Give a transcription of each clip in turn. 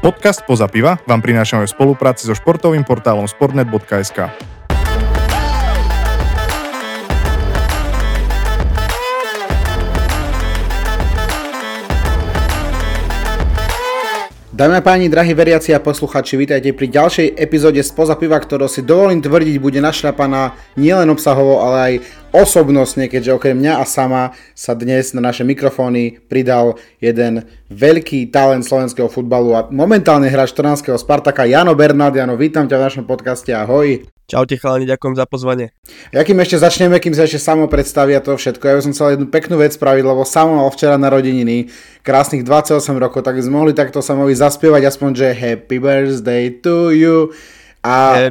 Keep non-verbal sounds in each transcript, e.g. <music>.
Podcast Poza piva vám prinášame v spolupráci so športovým portálom sportnet.sk. Dámy a páni, drahí veriaci a posluchači, vítajte pri ďalšej epizóde Spoza piva, ktorú si dovolím tvrdiť bude našľapaná nielen obsahovo, ale aj osobnostne, keďže okrem mňa a sama sa dnes na naše mikrofóny pridal jeden veľký talent slovenského futbalu a momentálne hráč Trnavského Spartaka Jano Bernard. Jano, vítam ťa v našom podcaste, ahoj. Čaute chalani, ďakujem za pozvanie. Ja kým ešte začneme, kým sa ešte samo predstavia to všetko, ja by som chcel jednu peknú vec spraviť, lebo samo mal včera narodeniny, krásnych 28 rokov, tak sme mohli takto samovi zaspievať aspoň, že Happy birthday to you. A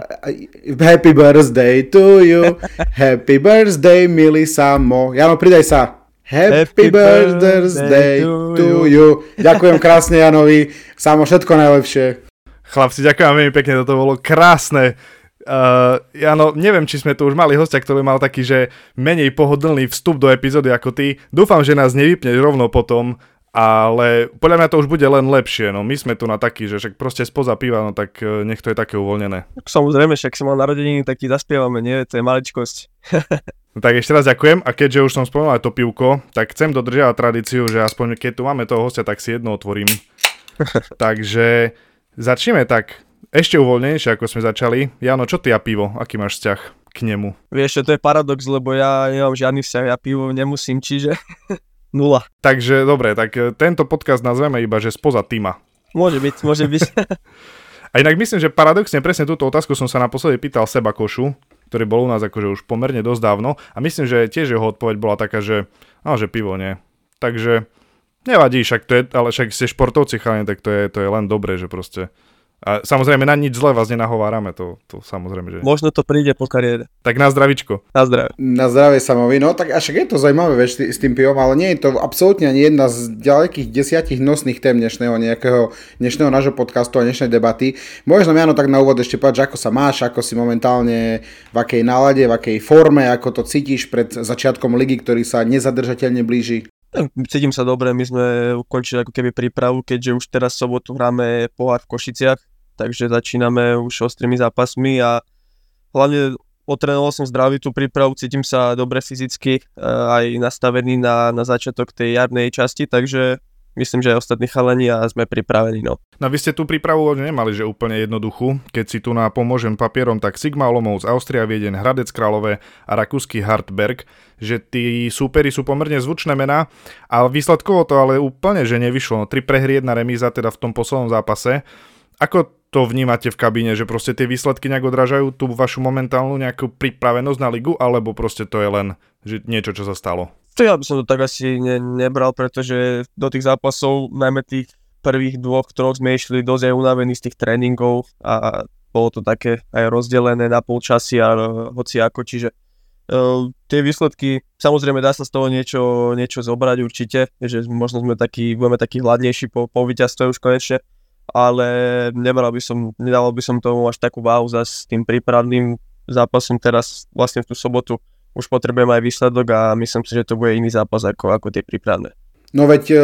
happy birthday to you, <laughs> happy birthday, milý Samo. Jano, pridaj sa. Happy, happy birthday, birthday to, to you. you. Ďakujem krásne Janovi, Samo, všetko najlepšie. Chlapci, ďakujem veľmi pekne, toto bolo krásne. Uh, ja no, neviem, či sme tu už mali hostia, ktorý mal taký, že menej pohodlný vstup do epizódy ako ty. Dúfam, že nás nevypneš rovno potom, ale podľa mňa to už bude len lepšie. No my sme tu na taký, že však proste spoza piva, no tak uh, nech to je také uvoľnené. Samozrejme, však som mal narodeniny, tak ti zaspievame, nie? To je maličkosť. <laughs> no tak ešte raz ďakujem a keďže už som spomenul aj to pivko, tak chcem dodržiavať tradíciu, že aspoň keď tu máme toho hostia, tak si jedno otvorím. <laughs> Takže začneme tak ešte uvoľnejšie, ako sme začali. Jano, čo ty a pivo? Aký máš vzťah k nemu? Vieš, to je paradox, lebo ja nemám žiadny vzťah, ja pivo nemusím, čiže <laughs> nula. Takže dobre, tak e, tento podcast nazveme iba, že spoza týma. Môže byť, môže byť. <laughs> <laughs> a inak myslím, že paradoxne presne túto otázku som sa naposledy pýtal Seba Košu, ktorý bol u nás akože už pomerne dosť dávno a myslím, že tiež jeho odpoveď bola taká, že, no, že pivo nie. Takže nevadí, však to je, ale však ste športovci chalani, tak to je, to je len dobré, že proste a samozrejme na nič zle vás nenahovárame, to, to samozrejme, že... Možno to príde po kariére. Tak na zdravičko. Na zdravie. Na zdravie samovi, no tak až je to zaujímavé vieš, s tým pivom, ale nie je to absolútne ani jedna z ďalekých desiatich nosných tém dnešného nejakého, dnešného nášho podcastu a dnešnej debaty. Možno Jano tak na úvod ešte povedať, že ako sa máš, ako si momentálne, v akej nálade, v akej forme, ako to cítiš pred začiatkom ligy, ktorý sa nezadržateľne blíži. Cítim sa dobre, my sme ukončili ako keby prípravu, keďže už teraz sobotu hráme pohár v Košiciach, takže začíname už ostrými zápasmi a hlavne otrénoval som zdravý tú prípravu, cítim sa dobre fyzicky, e, aj nastavený na, na začiatok tej jarnej časti, takže myslím, že aj ostatní chalani a sme pripravení. No. no vy ste tú prípravu nemali, že úplne jednoduchú. Keď si tu na pomôžem papierom, tak Sigma Olomouc, Austria Viedeň, Hradec Králové a rakúsky Hartberg, že tí súperi sú pomerne zvučné mená a výsledkovo to ale úplne, že nevyšlo. No, tri prehry, jedna remíza teda v tom poslednom zápase. Ako to vnímate v kabíne, že proste tie výsledky nejak odrážajú tú vašu momentálnu nejakú pripravenosť na ligu, alebo proste to je len že niečo, čo sa stalo? To ja by som to tak asi ne, nebral, pretože do tých zápasov, najmä tých prvých dvoch, troch sme išli dosť aj unavení z tých tréningov a bolo to také aj rozdelené na polčasy a hoci ako, čiže uh, tie výsledky, samozrejme dá sa z toho niečo, niečo zobrať určite, že možno sme takí, budeme takí hladnejší po, po víťazstve už konečne, ale nebral by som, nedal by som tomu až takú váhu za s tým prípravným zápasom teraz vlastne v tú sobotu už potrebujem aj výsledok a myslím si, že to bude iný zápas ako, ako tie prípravné. No veď e,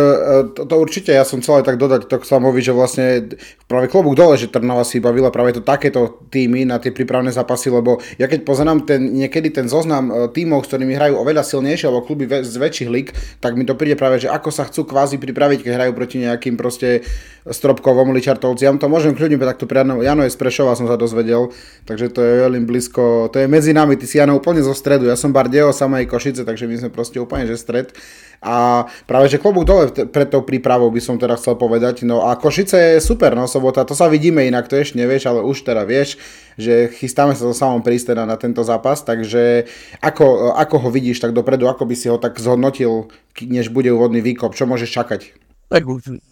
to, to určite, ja som chcel aj tak dodať to k Samovi, že vlastne práve klobúk dole, že Trnava si bavila práve to takéto týmy na tie prípravné zápasy, lebo ja keď pozerám ten, niekedy ten zoznam e, tímov, s ktorými hrajú oveľa silnejšie, alebo kluby z väčších lig, tak mi to príde práve, že ako sa chcú kvázi pripraviť, keď hrajú proti nejakým proste Stropkovom, Ličartovciam. To môžem kľudne takto priadno. Jano je z Prešova, som sa dozvedel, takže to je veľmi blízko, to je medzi nami, ty si Jano úplne zo stredu, ja som Bardeo, samej Košice, takže my sme proste úplne, že stred. A práve, že klobúk dole pred tou prípravou by som teda chcel povedať. No a Košice je super, no sobota, to sa vidíme inak, to ešte nevieš, ale už teda vieš, že chystáme sa so samom prísť teda na tento zápas, takže ako, ako ho vidíš tak dopredu, ako by si ho tak zhodnotil, než bude úvodný výkop, čo môžeš čakať? Tak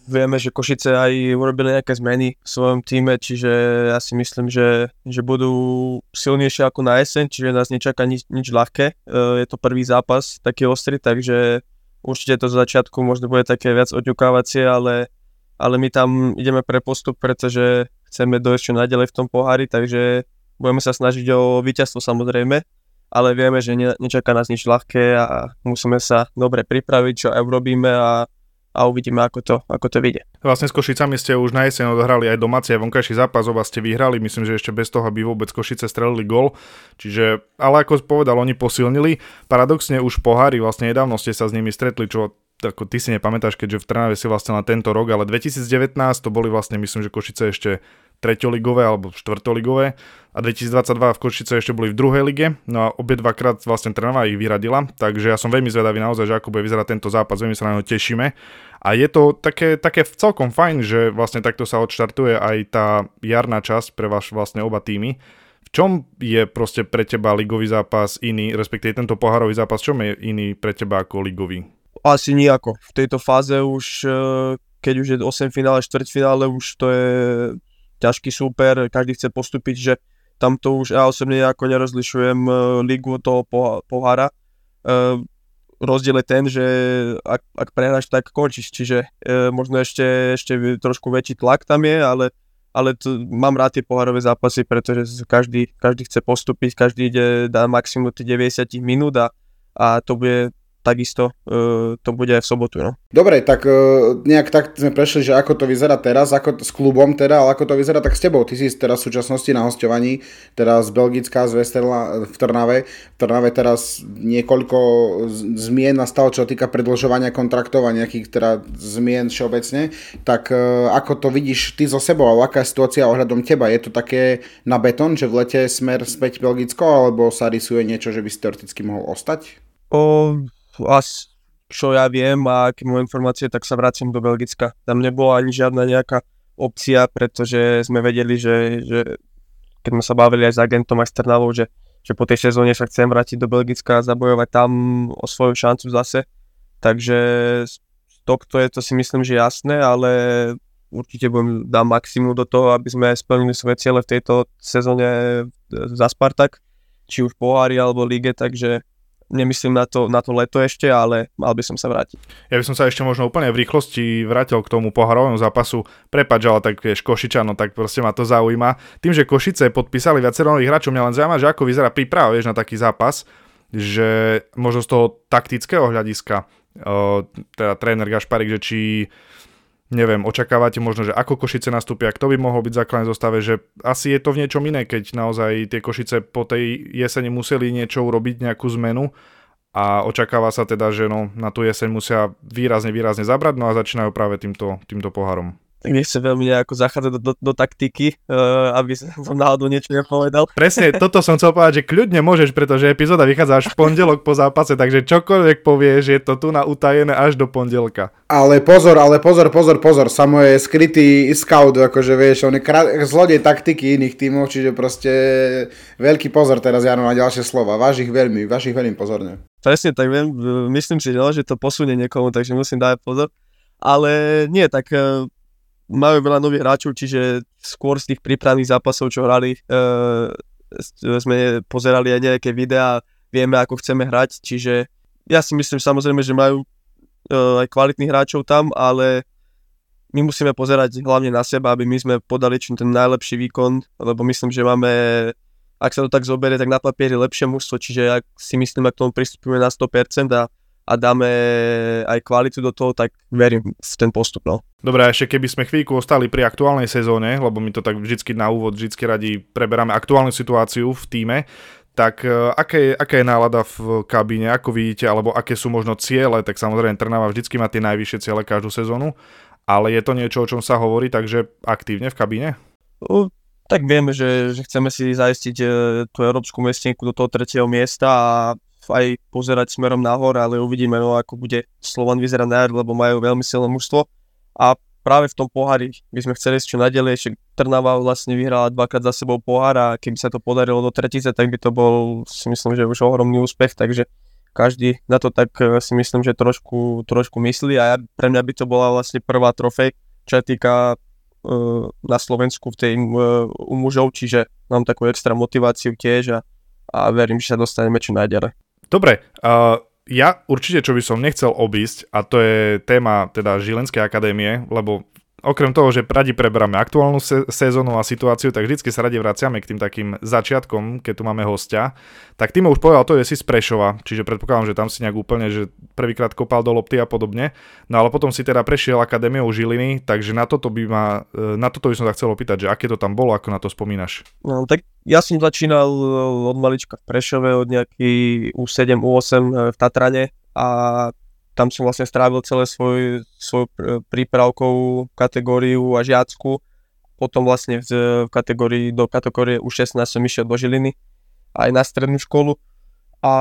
vieme, že Košice aj urobili nejaké zmeny v svojom týme, čiže ja si myslím, že, že budú silnejšie ako na jeseň, čiže nás nečaká nič, nič ľahké. E, je to prvý zápas taký ostrý, takže Určite to z začiatku možno bude také viac oťukávacie, ale, ale my tam ideme pre postup, pretože chceme dojsť čo naďalej v tom pohári, takže budeme sa snažiť o víťazstvo samozrejme, ale vieme, že ne, nečaká nás nič ľahké a musíme sa dobre pripraviť, čo aj urobíme a a uvidíme, ako to, ako to vyjde. Vlastne s Košicami ste už na jeseň odohrali aj domáci a vonkajší zápas, oba ste vyhrali, myslím, že ešte bez toho, aby vôbec Košice strelili gol. Čiže, ale ako povedal, oni posilnili. Paradoxne už pohári, vlastne nedávno ste sa s nimi stretli, čo ako ty si nepamätáš, keďže v Trnave si vlastne na tento rok, ale 2019 to boli vlastne, myslím, že Košice ešte treťoligové alebo štvrtoligové a 2022 v Košice ešte boli v druhej lige, no a obie dvakrát vlastne Trnava ich vyradila, takže ja som veľmi zvedavý naozaj, že ako bude vyzerať tento zápas, veľmi sa na neho tešíme a je to také, také celkom fajn, že vlastne takto sa odštartuje aj tá jarná časť pre vás vlastne oba týmy. V čom je proste pre teba ligový zápas iný, respektíve tento pohárový zápas, čom je iný pre teba ako ligový? Asi nejako. V tejto fáze už, eh, keď už je 8 finále, 4 finále, už to je ťažký súper, každý chce postúpiť, že tam to už ja osobne ako nerozlišujem uh, ligu toho pohára. Uh, rozdiel je ten, že ak, ak prehráš, tak končíš, čiže uh, možno ešte, ešte trošku väčší tlak tam je, ale, ale to, mám rád tie pohárové zápasy, pretože každý, každý chce postúpiť, každý ide dá maximum tých 90 minút a, a to bude takisto uh, to bude aj v sobotu. No. Dobre, tak uh, nejak tak sme prešli, že ako to vyzerá teraz, ako s klubom teda, ale ako to vyzerá tak s tebou. Ty si teraz v súčasnosti na hostovaní, teraz Belgická z Westerla v Trnave. V Trnave teraz niekoľko zmien nastalo, čo týka predlžovania kontraktov a nejakých teda zmien všeobecne. Tak uh, ako to vidíš ty so sebou, alebo aká je situácia ohľadom teba? Je to také na betón, že v lete smer späť Belgicko, alebo sa rysuje niečo, že by si teoreticky mohol ostať? O, as, čo ja viem a aké moje informácie, tak sa vraciam do Belgicka. Tam nebola ani žiadna nejaká opcia, pretože sme vedeli, že, že keď sme sa bavili aj s agentom aj s Trnavou, že, že po tej sezóne sa chcem vrátiť do Belgicka a zabojovať tam o svoju šancu zase. Takže tohto je to si myslím, že jasné, ale určite budem dám maximum do toho, aby sme splnili svoje ciele v tejto sezóne za Spartak, či už pohári alebo lige, takže nemyslím na to, na to leto ešte, ale mal by som sa vrátiť. Ja by som sa ešte možno úplne v rýchlosti vrátil k tomu poharovému zápasu. Prepač, ale tak vieš, Košičano, tak proste ma to zaujíma. Tým, že Košice podpísali viacero nových hráčov, mňa len zaujíma, že ako vyzerá príprava, vieš, na taký zápas, že možno z toho taktického hľadiska, teda tréner Gašparik, že či neviem, očakávate možno, že ako Košice nastúpia, kto by mohol byť základný zostave, že asi je to v niečom iné, keď naozaj tie Košice po tej jeseni museli niečo urobiť, nejakú zmenu a očakáva sa teda, že no, na tú jeseň musia výrazne, výrazne zabrať, no a začínajú práve týmto, týmto pohárom nechcem veľmi nejako zachádzať do, do, do taktiky, uh, aby <laughs> som náhodou niečo nepovedal. Presne, toto som chcel povedať, že kľudne môžeš, pretože epizóda vychádza až v pondelok po zápase, takže čokoľvek povieš, je to tu na utajené až do pondelka. Ale pozor, ale pozor, pozor, pozor, Samo je skrytý scout, akože vieš, on je krát, zlodej taktiky iných tímov, čiže proste veľký pozor teraz, Jano, na ďalšie slova. Váš ich veľmi, váš ich veľmi pozorne. Presne, tak viem, myslím si, že to posunie niekomu, takže musím dať pozor. Ale nie, tak uh, majú veľa nových hráčov, čiže skôr z tých prípravných zápasov, čo hrali, uh, sme pozerali aj nejaké videá, vieme, ako chceme hrať, čiže ja si myslím samozrejme, že majú uh, aj kvalitných hráčov tam, ale my musíme pozerať hlavne na seba, aby my sme podali čo ten najlepší výkon, lebo myslím, že máme, ak sa to tak zoberie, tak na papieri lepšie mužstvo, čiže ak si myslím, ak tomu pristupujeme na 100% a a dáme aj kvalitu do toho, tak verím v ten postup. No. Dobre, ešte keby sme chvíľku ostali pri aktuálnej sezóne, lebo my to tak vždycky na úvod, vždycky radi preberáme aktuálnu situáciu v týme, tak uh, aké, aká je nálada v kabíne, ako vidíte, alebo aké sú možno ciele, tak samozrejme Trnava vždycky má tie najvyššie ciele každú sezónu, ale je to niečo, o čom sa hovorí, takže aktívne v kabíne? Uh, tak vieme, že, že chceme si zaistiť uh, tú európsku miestnenku do toho tretieho miesta a aj pozerať smerom nahor, ale uvidíme, no, ako bude Slovan vyzerať na lebo majú veľmi silné mužstvo. A práve v tom pohári by sme chceli ešte naďalej, že Trnava vlastne vyhrala dvakrát za sebou pohár a keby sa to podarilo do tretice, tak by to bol si myslím, že už ohromný úspech, takže každý na to tak eh, si myslím, že trošku, trošku myslí a ja, pre mňa by to bola vlastne prvá trofej, čo týka uh, na Slovensku v tej uh, u mužov, čiže mám takú extra motiváciu tiež a, a verím, že sa dostaneme čo najďalej. Dobre, uh, ja určite, čo by som nechcel obísť, a to je téma teda Žilenskej akadémie, lebo okrem toho, že radi preberáme aktuálnu se- sezónu a situáciu, tak vždy sa radi vraciame k tým takým začiatkom, keď tu máme hostia. Tak Timo už povedal to, že si z Prešova, čiže predpokladám, že tam si nejak úplne, že prvýkrát kopal do lopty a podobne. No ale potom si teda prešiel Akadémiou Žiliny, takže na toto by ma, e, na toto by som sa chcel opýtať, že aké to tam bolo, ako na to spomínaš? No, tak ja som začínal e, od malička v Prešove, od nejaký U7, U8 e, v Tatrane a tam som vlastne strávil celé svoj, svoju prípravkovú kategóriu a žiacku. Potom vlastne v, v kategórii, do kategórie U16 som išiel do Žiliny aj na strednú školu. A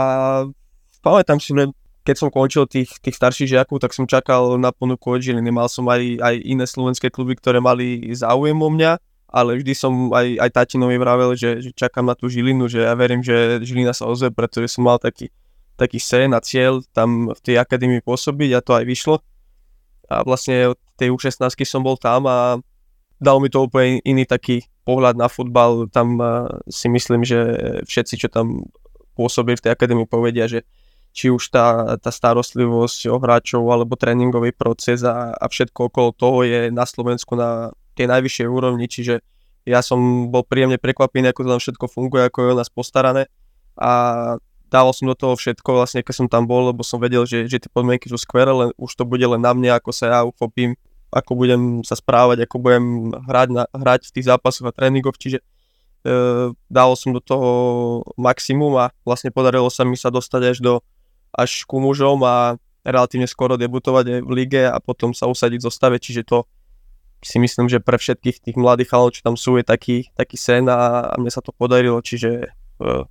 pamätám si, keď som končil tých, tých starších žiakov, tak som čakal na ponuku od Žiliny. Mal som aj, aj iné slovenské kluby, ktoré mali záujem o mňa, ale vždy som aj, aj tatinovi vravel, že, že čakám na tú Žilinu, že ja verím, že Žilina sa ozve, pretože som mal taký, taký sen a cieľ tam v tej akadémii pôsobiť a to aj vyšlo. A vlastne od tej U16 som bol tam a dal mi to úplne iný taký pohľad na futbal. Tam si myslím, že všetci, čo tam pôsobí v tej akadémii, povedia, že či už tá, tá starostlivosť o hráčov alebo tréningový proces a, a všetko okolo toho je na Slovensku na tej najvyššej úrovni, čiže ja som bol príjemne prekvapený, ako to tam všetko funguje, ako je o nás postarané a dával som do toho všetko vlastne, keď som tam bol, lebo som vedel, že, že tie podmienky sú skvelé, len už to bude len na mne, ako sa ja uchopím, ako budem sa správať, ako budem hrať, na, hrať v tých zápasoch a tréningoch, čiže e, dal som do toho maximum a vlastne podarilo sa mi sa dostať až do až ku mužom a relatívne skoro debutovať aj v lige a potom sa usadiť v zostave, čiže to si myslím, že pre všetkých tých mladých chalov, čo tam sú, je taký, taký sen a, a mne sa to podarilo, čiže uh,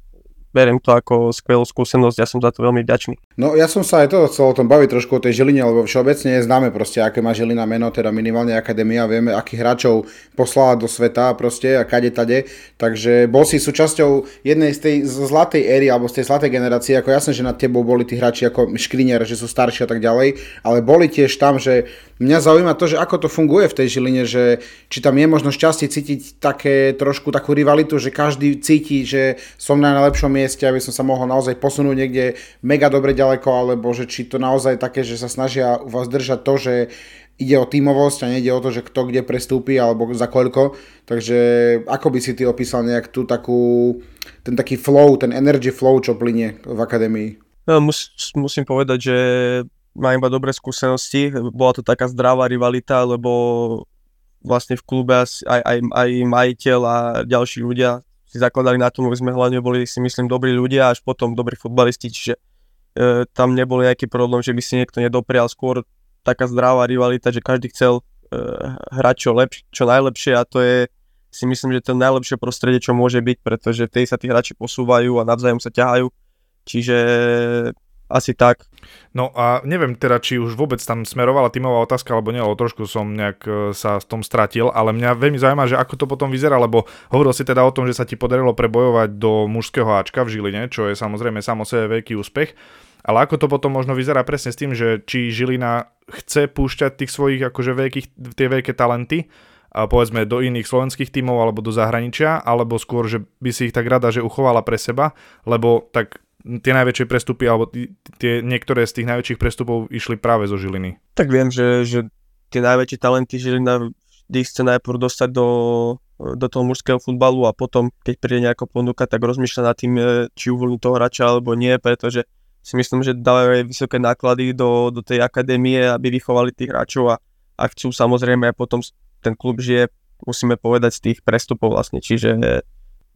beriem to ako skvelú skúsenosť, ja som za to veľmi vďačný. No ja som sa aj to chcel o tom baviť trošku o tej Žiline, lebo všeobecne je známe proste, aké má Žilina meno, teda minimálne akadémia, vieme, akých hráčov poslala do sveta proste a kade tade, takže bol si súčasťou jednej z tej zlatej éry alebo z tej zlatej generácie, ako jasné, že nad tebou boli tí hráči ako Škrinier, že sú starší a tak ďalej, ale boli tiež tam, že Mňa zaujíma to, že ako to funguje v tej Žiline, že či tam je možno šťastie cítiť také trošku takú rivalitu, že každý cíti, že som na najlepšom mieste, aby som sa mohol naozaj posunúť niekde mega dobre ďaleko, alebo že či to naozaj také, že sa snažia u vás držať to, že ide o tímovosť a nejde o to, že kto kde prestúpi alebo za koľko. Takže ako by si ty opísal nejak tú takú, ten taký flow, ten energy flow, čo plinie v akadémii? No, mus, musím povedať, že mám iba dobré skúsenosti. Bola to taká zdravá rivalita, lebo vlastne v klube aj, aj, aj majiteľ a ďalší ľudia si zakladali na tom, aby sme hlavne boli si myslím dobrí ľudia a až potom dobrí futbalisti, čiže e, tam nebol nejaký problém, že by si niekto nedoprial, skôr taká zdravá rivalita, že každý chcel e, hrať čo, lepš- čo najlepšie a to je si myslím, že to najlepšie prostredie, čo môže byť, pretože tej sa tí hráči posúvajú a navzájom sa ťahajú. Čiže asi tak. No a neviem teda, či už vôbec tam smerovala tímová otázka, alebo nie, alebo trošku som nejak e, sa v tom stratil, ale mňa veľmi zaujíma, že ako to potom vyzerá, lebo hovoril si teda o tom, že sa ti podarilo prebojovať do mužského Ačka v Žiline, čo je samozrejme samo sebe veľký úspech. Ale ako to potom možno vyzerá presne s tým, že či Žilina chce púšťať tých svojich akože veľkých, tie veľké talenty, a povedzme do iných slovenských tímov alebo do zahraničia, alebo skôr, že by si ich tak rada, že uchovala pre seba, lebo tak tie najväčšie prestupy, alebo tie niektoré z tých najväčších prestupov išli práve zo Žiliny. Tak viem, že, že tie najväčšie talenty Žilina vždy chce najprv dostať do, do toho mužského futbalu a potom, keď príde nejaká ponuka, tak rozmýšľa nad tým, e, či uvoľní toho hráča alebo nie, pretože si myslím, že dávajú vysoké náklady do, do tej akadémie, aby vychovali tých hráčov a, a chcú samozrejme potom ten klub žije, musíme povedať, z tých prestupov vlastne, čiže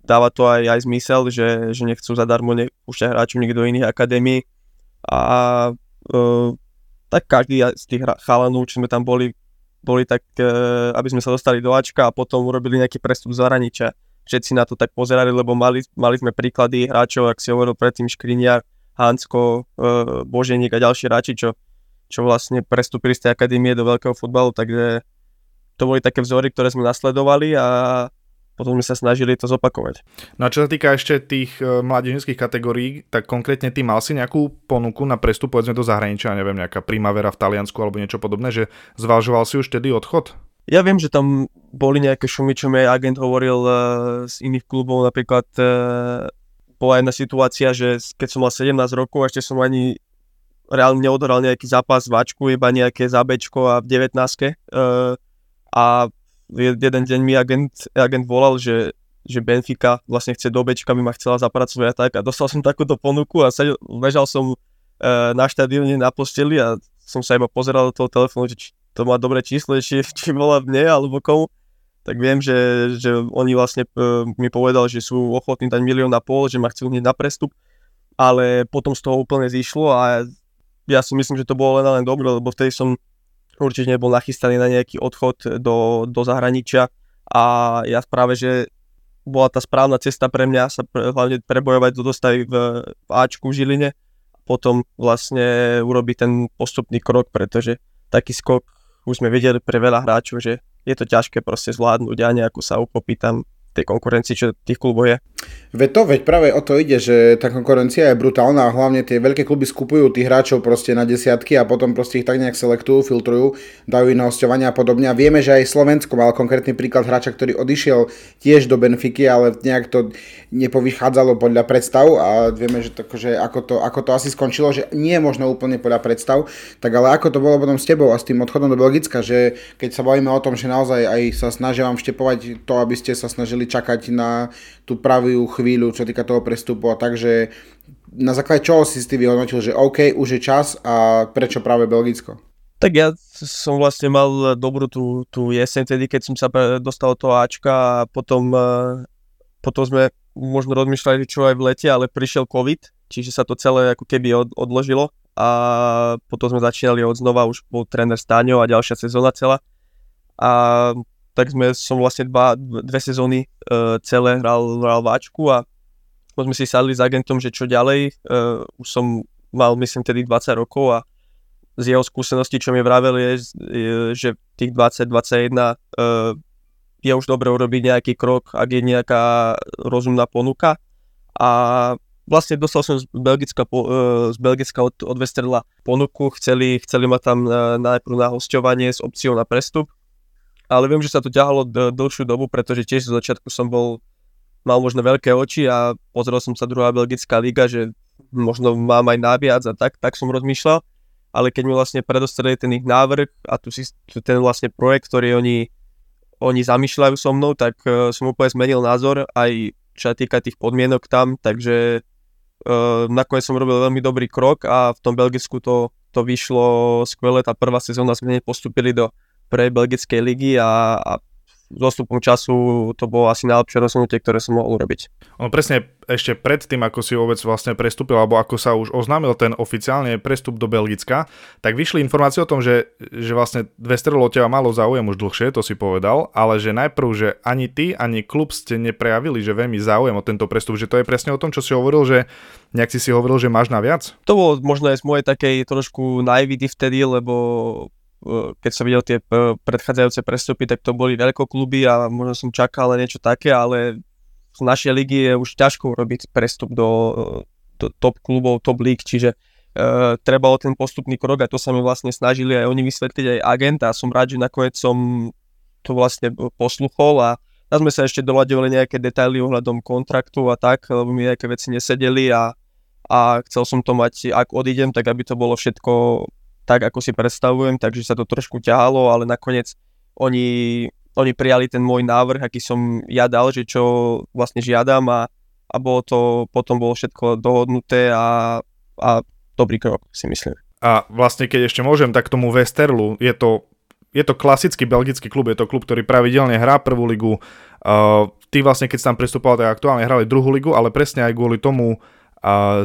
dáva to aj, aj zmysel, že, že nechcú zadarmo nepúšťať hráčov niekto do iných akadémií a uh, tak každý z tých chalanov, čo sme tam boli, boli tak, uh, aby sme sa dostali do Ačka a potom urobili nejaký prestup z zahraničia. Všetci na to tak pozerali, lebo mali, mali sme príklady hráčov, ak si hovoril predtým Škriniar, Hansko, uh, Boženík a ďalší hráči, čo, čo vlastne prestúpili z tej akadémie do veľkého futbalu, takže to boli také vzory, ktoré sme nasledovali a potom sme sa snažili to zopakovať. No a čo sa týka ešte tých uh, mládežnických kategórií, tak konkrétne ty mal si nejakú ponuku na prestup povedzme do zahraničia, neviem, nejaká primavera v Taliansku alebo niečo podobné, že zvažoval si už tedy odchod? Ja viem, že tam boli nejaké šumy, čo mi agent hovoril uh, z iných klubov, napríklad uh, bola jedna situácia, že keď som mal 17 rokov, ešte som ani reálne neodohral nejaký zápas v Ačku, iba nejaké zábečko a v 19 uh, a jeden deň mi agent, agent volal, že, že Benfica vlastne chce do Bčka, by ma chcela zapracovať a tak. A dostal som takúto ponuku a sedel, ležal som e, na štadióne na posteli a som sa iba pozeral do toho telefónu, že či to má dobré číslo, či, či volá mne alebo komu. Tak viem, že, že oni vlastne e, mi povedali, že sú ochotní dať milión a pol, že ma chcú hneď na prestup, ale potom z toho úplne zišlo a ja si myslím, že to bolo len len dobro, lebo vtedy som určite nebol nachystaný na nejaký odchod do, do zahraničia. A ja práve, že bola tá správna cesta pre mňa sa pre, hlavne prebojovať do dostavy v, v Ačku v Žiline a potom vlastne urobiť ten postupný krok, pretože taký skok už sme videli pre veľa hráčov, že je to ťažké proste zvládnuť a nejako sa uchopiť tam tej konkurencii, čo tých klubov je. Veď to, veď práve o to ide, že tá konkurencia je brutálna a hlavne tie veľké kluby skupujú tých hráčov proste na desiatky a potom proste ich tak nejak selektujú, filtrujú, dajú na hostovania a podobne. A vieme, že aj Slovensko mal konkrétny príklad hráča, ktorý odišiel tiež do Benfiky, ale nejak to nepovychádzalo podľa predstav a vieme, že, to, že ako, to, ako to asi skončilo, že nie je možno úplne podľa predstav, tak ale ako to bolo potom s tebou a s tým odchodom do Belgicka, že keď sa bavíme o tom, že naozaj aj sa snažia vám štepovať to, aby ste sa snažili čakať na tú pravú chvíľu, čo týka toho prestupu a takže na základe čoho si ty vyhodnotil, že OK, už je čas a prečo práve Belgicko? Tak ja som vlastne mal dobrú tú, tú jeseň tedy, keď som sa dostal do toho Ačka a potom, eh, potom sme možno rozmýšľali, čo aj v lete, ale prišiel COVID, čiže sa to celé ako keby od, odložilo a potom sme začínali od znova, už bol tréner Stáňo a ďalšia sezóna celá a tak sme, som vlastne dva, dve sezóny uh, celé hral, hral váčku a sme si sadli s agentom, že čo ďalej. Uh, už som mal, myslím, tedy 20 rokov a z jeho skúseností, čo mi vravel, je, že tých 20-21 uh, je už dobre urobiť nejaký krok, ak je nejaká rozumná ponuka. A vlastne dostal som z Belgicka, po, uh, z Belgicka od, od Westerla ponuku, chceli, chceli ma tam uh, najprv na hostovanie s opciou na prestup ale viem, že sa to ťahalo d- dlhšiu dobu, pretože tiež z začiatku som bol, mal možno veľké oči a pozrel som sa druhá belgická liga, že možno mám aj naviac a tak, tak som rozmýšľal, ale keď mi vlastne predostreli ten ich návrh a tu si, ten vlastne projekt, ktorý oni, oni zamýšľajú so mnou, tak uh, som úplne zmenil názor aj čo sa týka tých podmienok tam, takže uh, nakoniec som robil veľmi dobrý krok a v tom Belgicku to, to vyšlo skvele, tá prvá sezóna sme postupili do pre belgickej ligy a, a dostupom času to bolo asi najlepšie rozhodnutie, ktoré som mohol urobiť. On presne ešte pred tým, ako si vôbec vlastne prestúpil, alebo ako sa už oznámil ten oficiálne prestup do Belgicka, tak vyšli informácie o tom, že, že vlastne Westerlo teba malo záujem už dlhšie, to si povedal, ale že najprv, že ani ty, ani klub ste neprejavili, že veľmi záujem o tento prestup, že to je presne o tom, čo si hovoril, že nejak si si hovoril, že máš na viac? To bolo možno aj z mojej takej trošku naivity vtedy, lebo keď som videl tie predchádzajúce prestupy, tak to boli veľkokluby a možno som čakal niečo také, ale v našej ligy je už ťažko urobiť prestup do, do top klubov, top líg, čiže uh, trebalo ten postupný krok a to sa mi vlastne snažili aj oni vysvetliť aj agent a som rád, že nakoniec som to vlastne posluchol a tam sme sa ešte doľadovali nejaké detaily ohľadom kontraktu a tak, lebo mi nejaké veci nesedeli a, a chcel som to mať, ak odídem, tak aby to bolo všetko tak, ako si predstavujem, takže sa to trošku ťahalo, ale nakoniec oni, oni prijali ten môj návrh, aký som ja dal, že čo vlastne žiadam a, a bolo to, potom bolo všetko dohodnuté a, a dobrý krok, si myslím. A vlastne, keď ešte môžem, tak tomu Westerlu je to je to klasický belgický klub, je to klub, ktorý pravidelne hrá prvú ligu. Uh, ty vlastne, keď si tam prestupoval, tak aktuálne hrali druhú ligu, ale presne aj kvôli tomu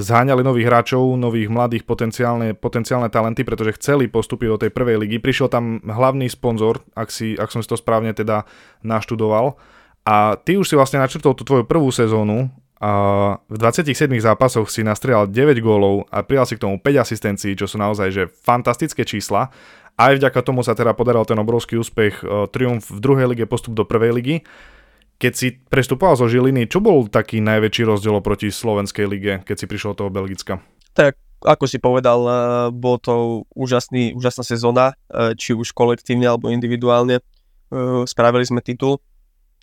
zháňali nových hráčov, nových mladých potenciálne, potenciálne talenty, pretože chceli postúpiť do tej prvej ligy. Prišiel tam hlavný sponzor, ak, si, ak som si to správne teda naštudoval. A ty už si vlastne načrtol tú tvoju prvú sezónu a v 27 zápasoch si nastrieľal 9 gólov a prijal si k tomu 5 asistencií, čo sú naozaj že fantastické čísla. Aj vďaka tomu sa teda podaral ten obrovský úspech, e, triumf v druhej lige, postup do prvej ligy. Keď si prestupoval zo Žiliny, čo bol taký najväčší rozdiel proti Slovenskej lige, keď si prišiel do toho Belgicka? Tak ako si povedal, eh, bol to úžasný, úžasná sezóna, eh, či už kolektívne alebo individuálne. Eh, spravili sme titul.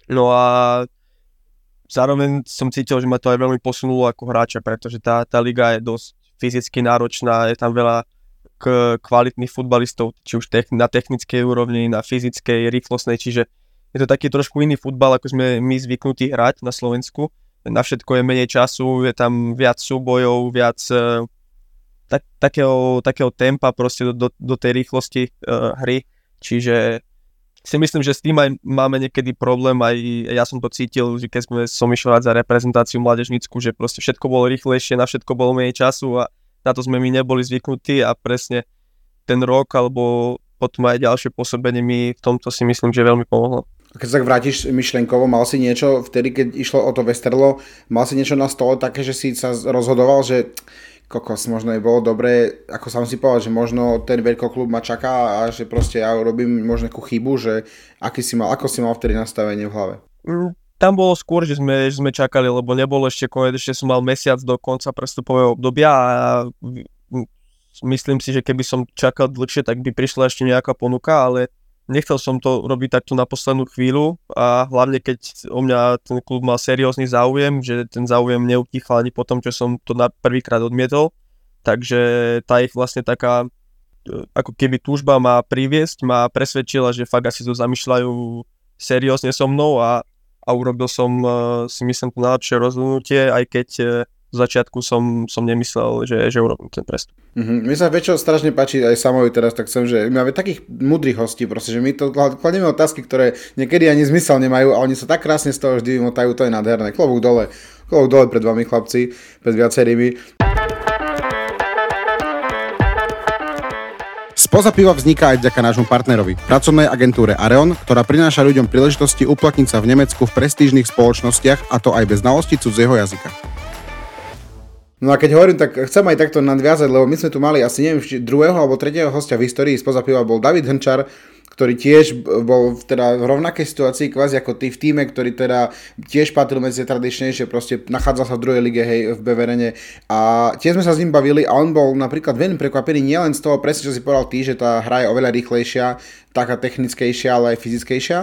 No a zároveň som cítil, že ma to aj veľmi posunulo ako hráča, pretože tá, tá liga je dosť fyzicky náročná, je tam veľa kvalitných futbalistov, či už na technickej úrovni, na fyzickej, rýchlostnej, čiže je to taký trošku iný futbal, ako sme my zvyknutí hrať na Slovensku. Na všetko je menej času, je tam viac súbojov, viac uh, tak, takého, takého tempa proste do, do, do tej rýchlosti uh, hry, čiže si myslím, že s tým aj máme niekedy problém, aj ja som to cítil, že keď sme, som išiel za reprezentáciu mládežnickú, že proste všetko bolo rýchlejšie, na všetko bolo menej času a na to sme my neboli zvyknutí a presne ten rok alebo potom aj ďalšie pôsobenie mi v tomto si myslím, že veľmi pomohlo. Keď sa tak vrátiš myšlenkovo, mal si niečo vtedy, keď išlo o to Westerlo, mal si niečo na stole také, že si sa rozhodoval, že kokos, možno je bolo dobré, ako som si povedal, že možno ten veľkoklub ma čaká a že proste ja robím možno nejakú chybu, že aký si mal, ako si mal vtedy nastavenie v hlave? Mm, tam bolo skôr, že sme, že sme čakali, lebo nebolo ešte konec, ešte som mal mesiac do konca prestupového obdobia a myslím si, že keby som čakal dlhšie, tak by prišla ešte nejaká ponuka, ale nechcel som to robiť takto na poslednú chvíľu a hlavne keď o mňa ten klub mal seriózny záujem, že ten záujem neutichal ani po tom, čo som to na prvýkrát odmietol. Takže tá ich vlastne taká e, ako keby túžba ma priviesť, ma presvedčila, že fakt asi to zamýšľajú seriózne so mnou a, a urobil som e, si myslím to najlepšie rozhodnutie, aj keď e, v začiatku som, som nemyslel, že, že urobím ten prestup. Mm-hmm. Mne sa väčšinou strašne páči aj Samovi teraz, tak chcem, že my máme takých mudrých hostí, proste, že my to kladieme otázky, ktoré niekedy ani zmysel nemajú a oni sa tak krásne z toho vždy vymotajú, to je nádherné. Klobúk dole, klobúk dole pred vami chlapci, pred viacerými. Spoza piva vzniká aj vďaka nášmu partnerovi, pracovnej agentúre Areon, ktorá prináša ľuďom príležitosti uplatniť sa v Nemecku v prestížnych spoločnostiach, a to aj bez znalosti cudzieho jazyka. No a keď hovorím, tak chcem aj takto nadviazať, lebo my sme tu mali asi neviem, druhého alebo tretieho hostia v histórii spoza piva bol David Hrnčar, ktorý tiež bol teda v rovnakej situácii kvázi ako ty v týme, ktorý teda tiež patril medzi tradičnejšie, proste nachádzal sa v druhej lige, hej, v Beverene. A tiež sme sa s ním bavili a on bol napríklad veľmi prekvapený nielen z toho presne, čo si povedal ty, že tá hra je oveľa rýchlejšia, taká technickejšia, ale aj fyzickejšia,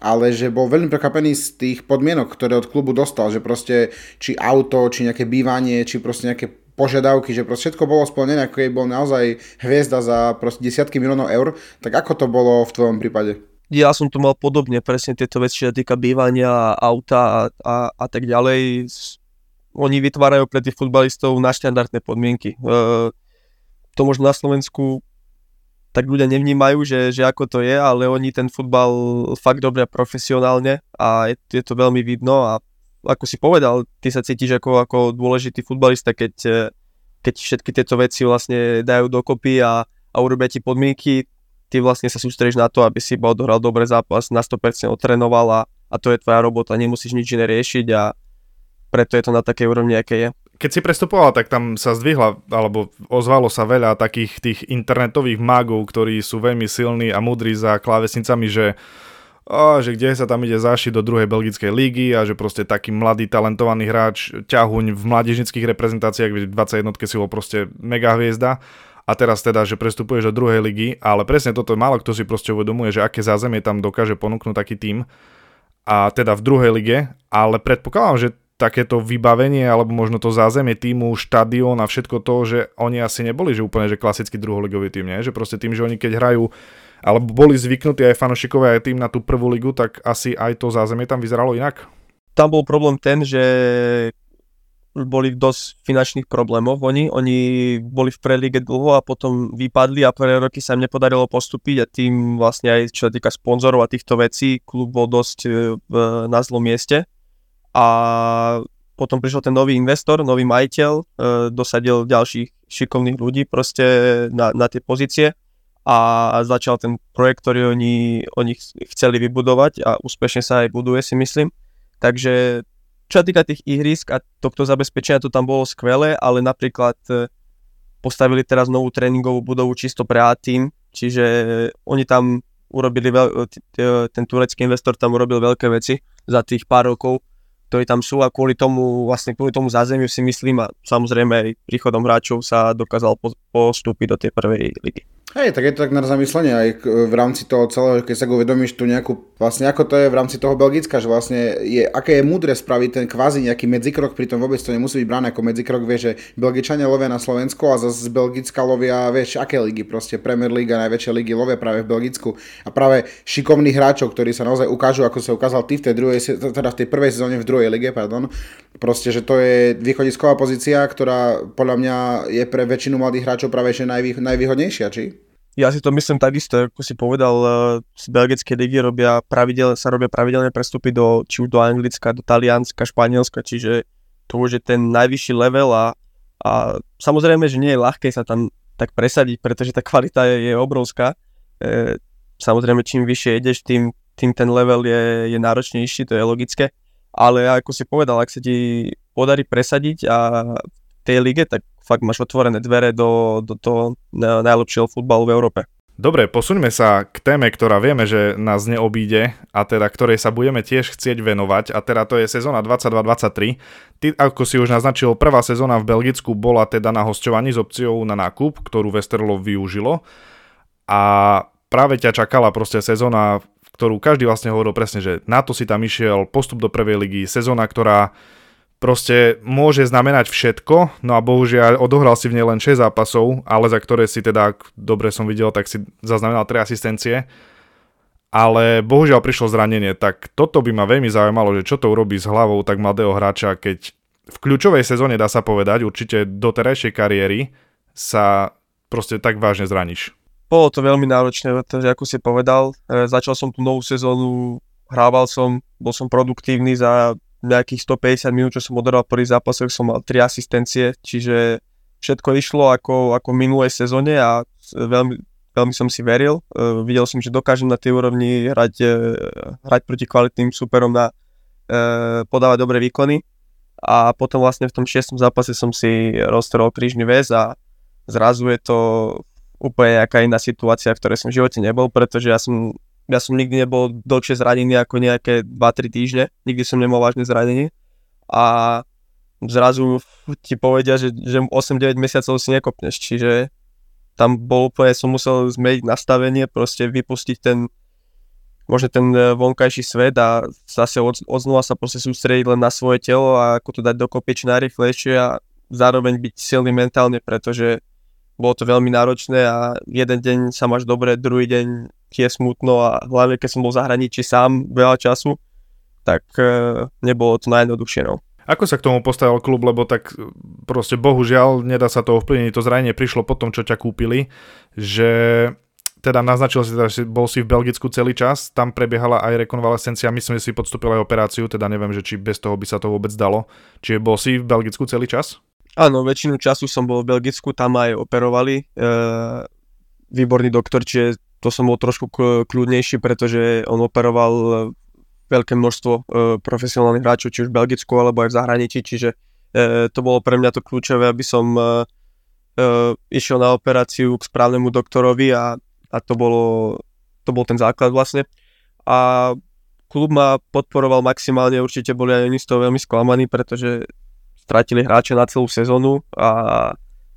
ale že bol veľmi prekvapený z tých podmienok, ktoré od klubu dostal, že proste či auto, či nejaké bývanie, či proste nejaké požiadavky, že proste všetko bolo splnené, ako jej bol naozaj hviezda za proste desiatky miliónov eur, tak ako to bolo v tvojom prípade? Ja som to mal podobne, presne tieto veci, čo týka bývania, auta a, a, a tak ďalej. Oni vytvárajú pre tých futbalistov naštandardné podmienky. E, to možno na Slovensku tak ľudia nevnímajú, že, že ako to je, ale oni ten futbal fakt dobre profesionálne a je, je to veľmi vidno a ako si povedal, ty sa cítiš ako, ako dôležitý futbalista, keď, keď všetky tieto veci vlastne dajú dokopy a, a urobia ti podmienky, ty vlastne sa sústredíš na to, aby si iba odohral dobrý zápas, na 100% otrénoval a, a to je tvoja robota, nemusíš nič iné riešiť a preto je to na takej úrovni, aké je keď si prestupoval, tak tam sa zdvihla, alebo ozvalo sa veľa takých tých internetových magov, ktorí sú veľmi silní a mudrí za klávesnicami, že a že kde sa tam ide zašiť do druhej belgickej lígy a že proste taký mladý talentovaný hráč ťahuň v mládežnických reprezentáciách, v 21 si bol proste mega hviezda. A teraz teda, že prestupuješ do druhej ligy, ale presne toto málo kto si proste uvedomuje, že aké zázemie tam dokáže ponúknuť taký tým a teda v druhej lige, ale predpokladám, že takéto vybavenie alebo možno to zázemie týmu, štadión a všetko to, že oni asi neboli že úplne že klasický druholigový tým, nie? že proste tým, že oni keď hrajú alebo boli zvyknutí aj fanošikovia aj tým na tú prvú ligu, tak asi aj to zázemie tam vyzeralo inak? Tam bol problém ten, že boli v dosť finančných problémoch oni. Oni boli v prelige dlho a potom vypadli a prvé roky sa im nepodarilo postúpiť a tým vlastne aj čo sa týka sponzorov a týchto vecí, klub bol dosť e, na zlom mieste a potom prišiel ten nový investor, nový majiteľ, e, dosadil ďalších šikovných ľudí proste na, na tie pozície a začal ten projekt, ktorý oni, oni chceli vybudovať a úspešne sa aj buduje si myslím. Takže čo sa týka tých ihrisk a tohto zabezpečenia, to tam bolo skvelé, ale napríklad e, postavili teraz novú tréningovú budovu čisto pre A-team, čiže oni tam urobili, veľ, ten turecký investor tam urobil veľké veci za tých pár rokov, ktorí tam sú a kvôli tomu, vlastne kvôli tomu zázemiu si myslím a samozrejme príchodom hráčov sa dokázal postúpiť do tej prvej ligy. Hej, tak je to tak na zamyslenie aj v rámci toho celého, keď sa uvedomíš tu nejakú, vlastne ako to je v rámci toho Belgicka, že vlastne je, aké je múdre spraviť ten kvázi nejaký medzikrok, pritom vôbec to nemusí byť bráne ako medzikrok, vieš, že Belgičania lovia na Slovensku a zase z Belgicka lovia, vieš, aké ligy, proste Premier League a najväčšie ligy lovia práve v Belgicku. A práve šikovných hráčov, ktorí sa naozaj ukážu, ako sa ukázal ty v tej druhej, teda v tej prvej sezóne v druhej lige, pardon, proste, že to je východisková pozícia, ktorá podľa mňa je pre väčšinu mladých hráčov práve že najvý, najvýhodnejšia, či? Ja si to myslím takisto, ako si povedal, eh, z belgickej ligy robia pravidel, sa robia pravidelné prestupy do, či už do Anglicka, do Talianska, Španielska, čiže to už je ten najvyšší level a, a samozrejme, že nie je ľahké sa tam tak presadiť, pretože tá kvalita je, je obrovská. E, samozrejme, čím vyššie ideš, tým, tým ten level je, je náročnejší, to je logické. Ale ako si povedal, ak sa ti podarí presadiť a v tej lige, tak fakt máš otvorené dvere do, do toho najlepšieho futbalu v Európe. Dobre, posuňme sa k téme, ktorá vieme, že nás neobíde a teda ktorej sa budeme tiež chcieť venovať a teda to je sezóna 22-23. Ty, ako si už naznačil, prvá sezóna v Belgicku bola teda na hosťovaní s opciou na nákup, ktorú Westerlo využilo a práve ťa čakala proste sezóna, ktorú každý vlastne hovoril presne, že na to si tam išiel, postup do prvej ligy, sezóna, ktorá proste môže znamenať všetko, no a bohužiaľ odohral si v nej len 6 zápasov, ale za ktoré si teda, ak dobre som videl, tak si zaznamenal 3 asistencie. Ale bohužiaľ prišlo zranenie, tak toto by ma veľmi zaujímalo, že čo to urobí s hlavou tak mladého hráča, keď v kľúčovej sezóne dá sa povedať, určite do terajšej kariéry sa proste tak vážne zraníš. Bolo to veľmi náročné, pretože ako si povedal, e, začal som tú novú sezónu, hrával som, bol som produktívny za nejakých 150 minút, čo som odohral prvý zápasoch, som mal 3 asistencie, čiže všetko išlo ako, ako v minulej sezóne a veľmi, veľmi som si veril. Uh, videl som, že dokážem na tej úrovni hrať, hrať proti kvalitným superom na podávať dobré výkony. A potom vlastne v tom šiestom zápase som si roztrhol krížny väz a zrazu je to úplne nejaká iná situácia, v ktorej som v živote nebol, pretože ja som ja som nikdy nebol dlhšie zranený ako nejaké 2-3 týždne, nikdy som nemal vážne zranenie. A zrazu ti povedia, že, že 8-9 mesiacov si nekopneš, čiže tam bol úplne, som musel zmeniť nastavenie, proste vypustiť ten možno ten e, vonkajší svet a zase od, od sa proste sústrediť len na svoje telo a ako to dať dokopy čo najrychlejšie a zároveň byť silný mentálne, pretože bolo to veľmi náročné a jeden deň sa máš dobre, druhý deň je smutno a hlavne keď som bol v zahraničí sám veľa času, tak e, nebolo to najjednoduchšie. No. Ako sa k tomu postavil klub, lebo tak e, proste bohužiaľ nedá sa to ovplyvniť, to zranenie prišlo po tom, čo ťa kúpili, že teda naznačil si, teda, že bol si v Belgicku celý čas, tam prebiehala aj rekonvalescencia, myslím, že si podstúpil aj operáciu, teda neviem, že či bez toho by sa to vôbec dalo. Čiže bol si v Belgicku celý čas? Áno, väčšinu času som bol v Belgicku, tam aj operovali. E, výborný doktor, čiže to som bol trošku kľudnejší, pretože on operoval e, veľké množstvo e, profesionálnych hráčov, či už v Belgicku alebo aj v zahraničí, čiže e, to bolo pre mňa to kľúčové, aby som e, e, išiel na operáciu k správnemu doktorovi a, a to, bolo, to bol ten základ vlastne. A klub ma podporoval maximálne, určite boli aj oni z toho veľmi sklamaní, pretože stratili hráče na celú sezónu a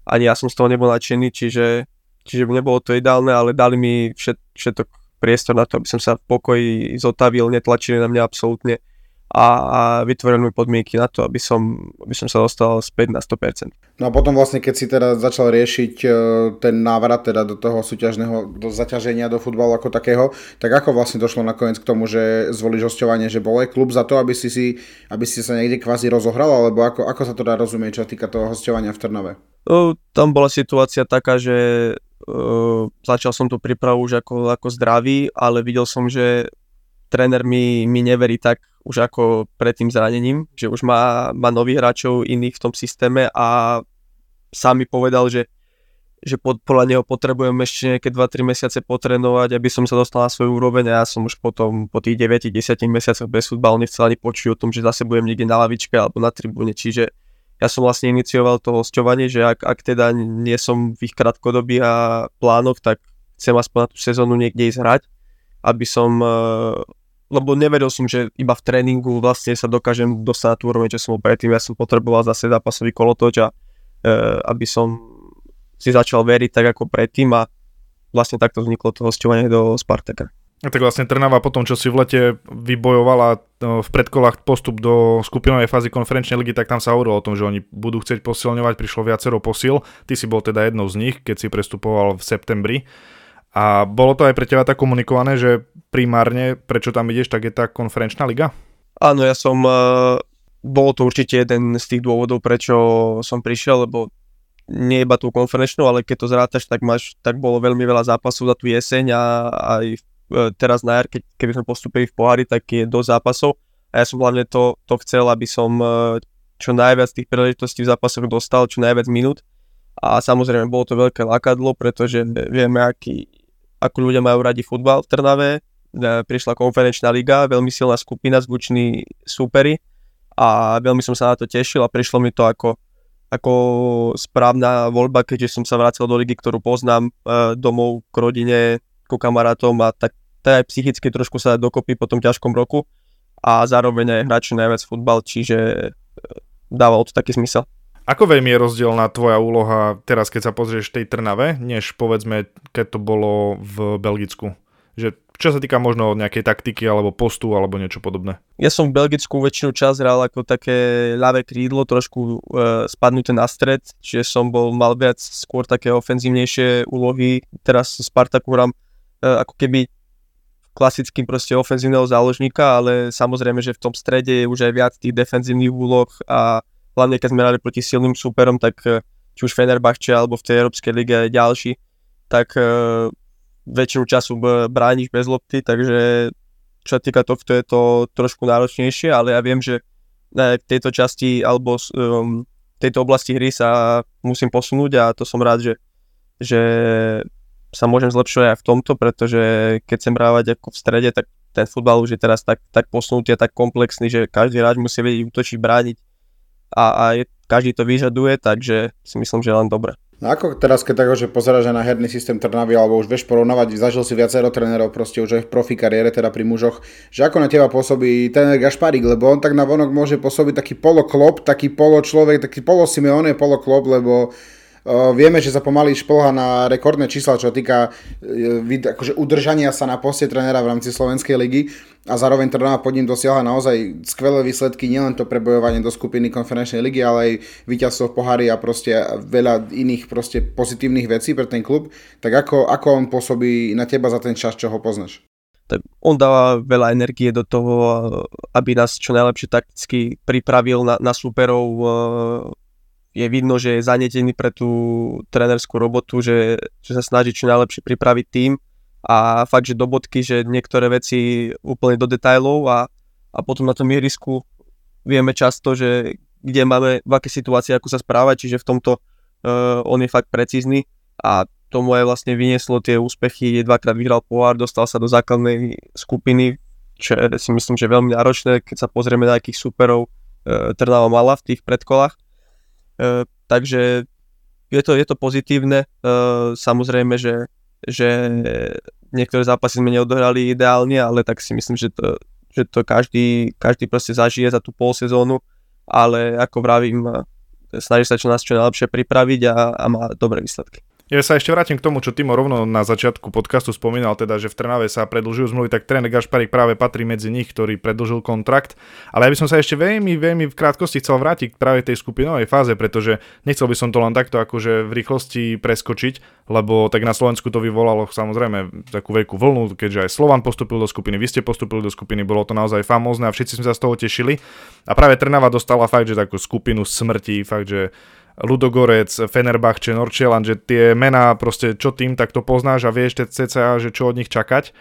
ani ja som z toho nebol nadšený, čiže čiže nebolo to ideálne, ale dali mi všet, všetok priestor na to, aby som sa v pokoji zotavil, netlačili na mňa absolútne a, a vytvorili mi podmienky na to, aby som, aby som sa dostal späť na 100%. No a potom vlastne, keď si teda začal riešiť e, ten návrat teda do toho súťažného, do zaťaženia do futbalu ako takého, tak ako vlastne došlo nakoniec k tomu, že zvolíš hostovanie, že bol aj klub za to, aby si, si, aby si sa niekde kvázi rozohral, alebo ako, ako sa to dá rozumieť, čo týka toho hostovania v Trnave? No, tam bola situácia taká, že Uh, začal som tú prípravu už ako, ako zdravý, ale videl som, že tréner mi, mi neverí tak už ako pred tým zranením, že už má, má nových hráčov iných v tom systéme a sám mi povedal, že, že pod, podľa neho potrebujem ešte nejaké 2-3 mesiace potrénovať, aby som sa dostal na svoju úroveň a ja som už potom po tých 9-10 mesiacoch bez futbalu nechcel ani počuť o tom, že zase budem niekde na lavičke alebo na tribúne, čiže ja som vlastne inicioval to hostovanie, že ak, ak teda nie som v ich krátkodobých plánoch, tak chcem aspoň na tú sezónu niekde ísť hrať, aby som, eh, lebo nevedel som, že iba v tréningu vlastne sa dokážem dostať na tú úroveň, čo som bol predtým, ja som potreboval zase zápasový kolotoč a eh, aby som si začal veriť tak ako predtým a vlastne takto vzniklo to hostovanie do Spartaka. A tak vlastne Trnava po tom, čo si v lete vybojovala no, v predkolách postup do skupinovej fázy konferenčnej ligy, tak tam sa hovorilo o tom, že oni budú chcieť posilňovať, prišlo viacero posil. Ty si bol teda jednou z nich, keď si prestupoval v septembri. A bolo to aj pre teba tak komunikované, že primárne, prečo tam ideš, tak je tá konferenčná liga? Áno, ja som, uh, bolo to určite jeden z tých dôvodov, prečo som prišiel, lebo nie iba tú konferenčnú, ale keď to zrátaš, tak máš, tak bolo veľmi veľa zápasov za tú jeseň a aj E, teraz na jar, keď, keby sme postupili v pohári, tak je dosť zápasov a ja som hlavne to, to chcel, aby som e, čo najviac tých príležitostí v zápasoch dostal, čo najviac minút a samozrejme bolo to veľké lákadlo, pretože vieme, aký, ako ľudia majú radi futbal v Trnave, e, prišla konferenčná liga, veľmi silná skupina, zvuční súperi a veľmi som sa na to tešil a prišlo mi to ako, ako správna voľba, keďže som sa vrátil do ligy, ktorú poznám domov k rodine, ku kamarátom a tak to aj psychicky trošku sa dokopy po tom ťažkom roku a zároveň aj hráči najviac futbal, čiže e, dávalo to taký zmysel. Ako veľmi je rozdielna tvoja úloha teraz, keď sa pozrieš v tej Trnave, než povedzme, keď to bolo v Belgicku? Že čo sa týka možno nejakej taktiky alebo postu alebo niečo podobné? Ja som v Belgicku väčšinu čas hral ako také ľavé krídlo, trošku e, spadnuté na stred, čiže som bol mal viac skôr také ofenzívnejšie úlohy. Teraz Spartaku hrám E, ako keby klasickým proste ofenzívneho záložníka, ale samozrejme, že v tom strede je už aj viac tých defenzívnych úloh a hlavne keď sme hrali proti silným súperom, tak e, či už Fenerbahče alebo v tej Európskej lige ďalší, tak uh, väčšinu času brániš bez lopty, takže čo sa týka tohto je to trošku náročnejšie, ale ja viem, že v tejto časti alebo um, tejto oblasti hry sa musím posunúť a to som rád, že, že sa môžem zlepšovať aj v tomto, pretože keď chcem brávať ako v strede, tak ten futbal už je teraz tak, tak posunutý a tak komplexný, že každý hráč musí vedieť útočiť, brániť a, a je, každý to vyžaduje, takže si myslím, že len dobre. No ako teraz, keď tak, že pozeráš na herný systém Trnavy, alebo už vieš porovnávať, zažil si viacero trénerov proste už aj v profi kariére, teda pri mužoch, že ako na teba pôsobí tréner Gašparík, lebo on tak na vonok môže pôsobiť taký poloklop, taký polo človek, taký polo Simeone, poloklop, lebo Vieme, že sa pomaly šplha na rekordné čísla, čo týka e, akože udržania sa na poste trénera v rámci Slovenskej ligy a zároveň Trnava pod ním dosiahla naozaj skvelé výsledky, nielen to prebojovanie do skupiny konferenčnej ligy, ale aj víťazstvo v pohári a proste veľa iných proste pozitívnych vecí pre ten klub. Tak ako, ako on pôsobí na teba za ten čas, čo ho poznáš? on dáva veľa energie do toho, aby nás čo najlepšie takticky pripravil na, na superov je vidno, že je zanetený pre tú trénerskú robotu, že, že sa snaží čo najlepšie pripraviť tým a fakt, že do bodky, že niektoré veci úplne do detajlov a, a potom na tom ihrisku vieme často, že kde máme, v aké situácii, ako sa správať, čiže v tomto uh, on je fakt precízny a tomu aj vlastne vynieslo tie úspechy, dvakrát vyhral pohár, dostal sa do základnej skupiny, čo si myslím, že veľmi náročné, keď sa pozrieme na akých superov uh, Trnava mala v tých predkolách. E, takže je to, je to pozitívne. E, samozrejme, že, že niektoré zápasy sme neodohrali ideálne, ale tak si myslím, že to, že to každý, každý proste zažije za tú pol sezónu, ale ako vravím, snaží sa čo nás čo najlepšie pripraviť a, a má dobré výsledky. Ja sa ešte vrátim k tomu, čo Timo rovno na začiatku podcastu spomínal, teda, že v Trnave sa predlžujú zmluvy, tak tréner Gašparik práve patrí medzi nich, ktorý predlžil kontrakt. Ale ja by som sa ešte veľmi, veľmi v krátkosti chcel vrátiť práve tej skupinovej fáze, pretože nechcel by som to len takto akože v rýchlosti preskočiť, lebo tak na Slovensku to vyvolalo samozrejme takú veľkú vlnu, keďže aj Slovan postupil do skupiny, vy ste postupili do skupiny, bolo to naozaj famózne a všetci sme sa z toho tešili. A práve Trnava dostala fakt, že takú skupinu smrti, fakt, že Ludogorec, Fenerbahče, Norčelan, že tie mená proste čo tým, tak to poznáš a vieš cca, že čo od nich čakať.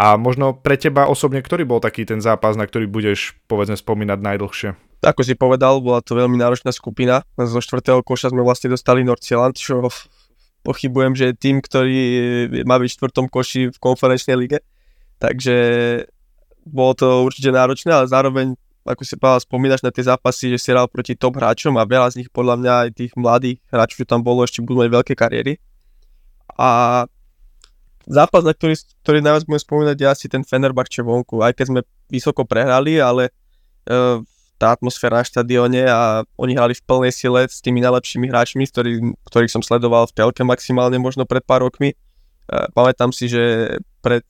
A možno pre teba osobne, ktorý bol taký ten zápas, na ktorý budeš povedzme spomínať najdlhšie? Ako si povedal, bola to veľmi náročná skupina. Zo štvrtého koša sme vlastne dostali Nordsjælland, čo pochybujem, že je tým, ktorý má byť v štvrtom koši v konferenčnej lige. Takže bolo to určite náročné, ale zároveň ako si povedal, spomínaš na tie zápasy, že si hral proti top hráčom a veľa z nich podľa mňa aj tých mladých hráčov, čo tam bolo, ešte budú mať veľké kariéry. A zápas, na ktorý, ktorý najviac budem spomínať, je asi ten Fenerbahče vonku. Aj keď sme vysoko prehrali, ale uh, tá atmosféra na štadióne a oni hrali v plnej sile s tými najlepšími hráčmi, ktorý, ktorých som sledoval v telke maximálne možno pred pár rokmi. pamätám si, že pred,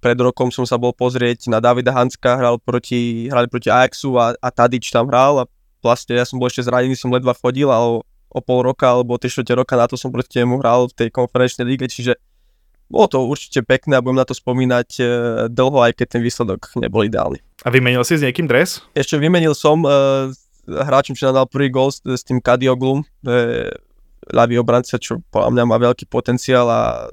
pred rokom som sa bol pozrieť na Davida Hanska, hral proti, hrali proti Ajaxu a, a Tadič tam hral a vlastne ja som bol ešte zranený, som ledva chodil, ale o pol roka alebo tri roka na to som proti nemu hral v tej konferenčnej lige, čiže bolo to určite pekné a budem na to spomínať e, dlho, aj keď ten výsledok nebol ideálny. A vymenil si s niekým dres? Ešte vymenil som uh, hráčom, čo nadal prvý gol s, s tým Kadioglum, ľavý obranca, čo podľa mňa má veľký potenciál a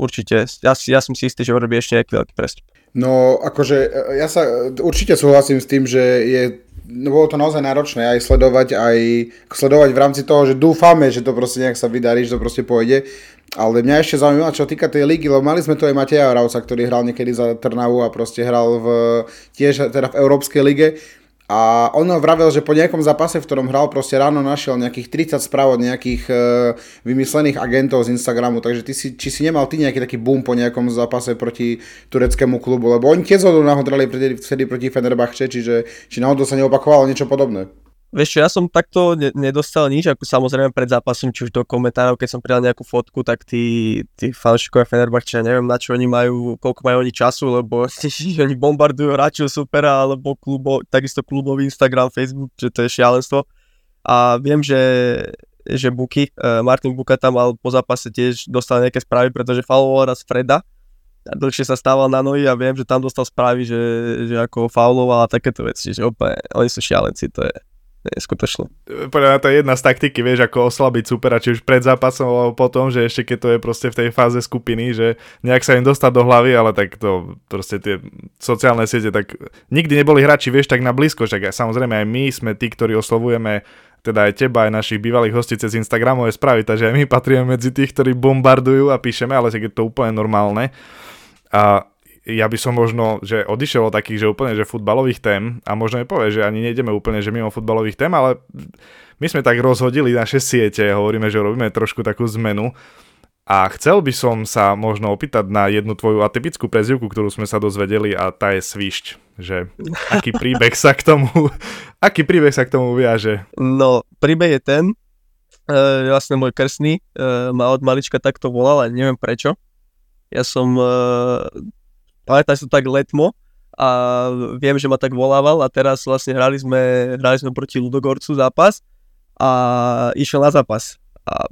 určite, ja, ja som si istý, že urobí ešte nejaký veľký prestup. No, akože ja sa určite súhlasím s tým, že je no bolo to naozaj náročné aj sledovať, aj sledovať v rámci toho, že dúfame, že to proste nejak sa vydarí, že to proste pôjde. Ale mňa ešte zaujíma, čo týka tej ligy, lebo mali sme tu aj Mateja Ravca, ktorý hral niekedy za Trnavu a proste hral v, tiež teda v Európskej lige a on vravel, že po nejakom zápase, v ktorom hral, proste ráno našiel nejakých 30 správ od nejakých e, vymyslených agentov z Instagramu, takže ty si, či si nemal ty nejaký taký boom po nejakom zápase proti tureckému klubu, lebo oni tiež zhodu náhodrali vtedy proti Fenerbahče, čiže či náhodou sa neopakovalo niečo podobné. Vieš čo, ja som takto ne- nedostal nič, ako samozrejme pred zápasom, či už do komentárov, keď som pridal nejakú fotku, tak tí, tí fanšikovia Fenerbahče, neviem na čo oni majú, koľko majú oni času, lebo <laughs> oni bombardujú hráčov supera, alebo klubo, takisto klubový Instagram, Facebook, že to je šialenstvo. A viem, že, že Buky, uh, Martin Buka tam mal po zápase tiež dostal nejaké správy, pretože fauloval raz Freda, a dlhšie sa stával na nohy a viem, že tam dostal správy, že, že ako fauloval a takéto veci, že úplne, oni sú šialenci, to je, neskutočné. Podľa mňa to je jedna z taktiky, vieš, ako oslabiť supera, či už pred zápasom alebo potom, že ešte keď to je proste v tej fáze skupiny, že nejak sa im dostať do hlavy, ale tak to proste tie sociálne siete, tak nikdy neboli hráči, vieš, tak na blízko, však samozrejme aj my sme tí, ktorí oslovujeme teda aj teba, aj našich bývalých hostí cez Instagramové správy, takže aj my patríme medzi tých, ktorí bombardujú a píšeme, ale je to úplne normálne. A ja by som možno, že odišiel od takých, že úplne, že futbalových tém a možno je povie, že ani nejdeme úplne, že mimo futbalových tém, ale my sme tak rozhodili naše siete, hovoríme, že robíme trošku takú zmenu a chcel by som sa možno opýtať na jednu tvoju atypickú prezivku, ktorú sme sa dozvedeli a tá je Svišť, že aký <laughs> príbeh sa k tomu, aký príbeh sa k tomu viaže? No, príbeh je ten, uh, vlastne môj krsný uh, ma od malička takto volal, ale neviem prečo. Ja som uh, pamätám si to tak letmo a viem, že ma tak volával a teraz vlastne hrali sme, hrali sme proti Ludogorcu zápas a išiel na zápas. A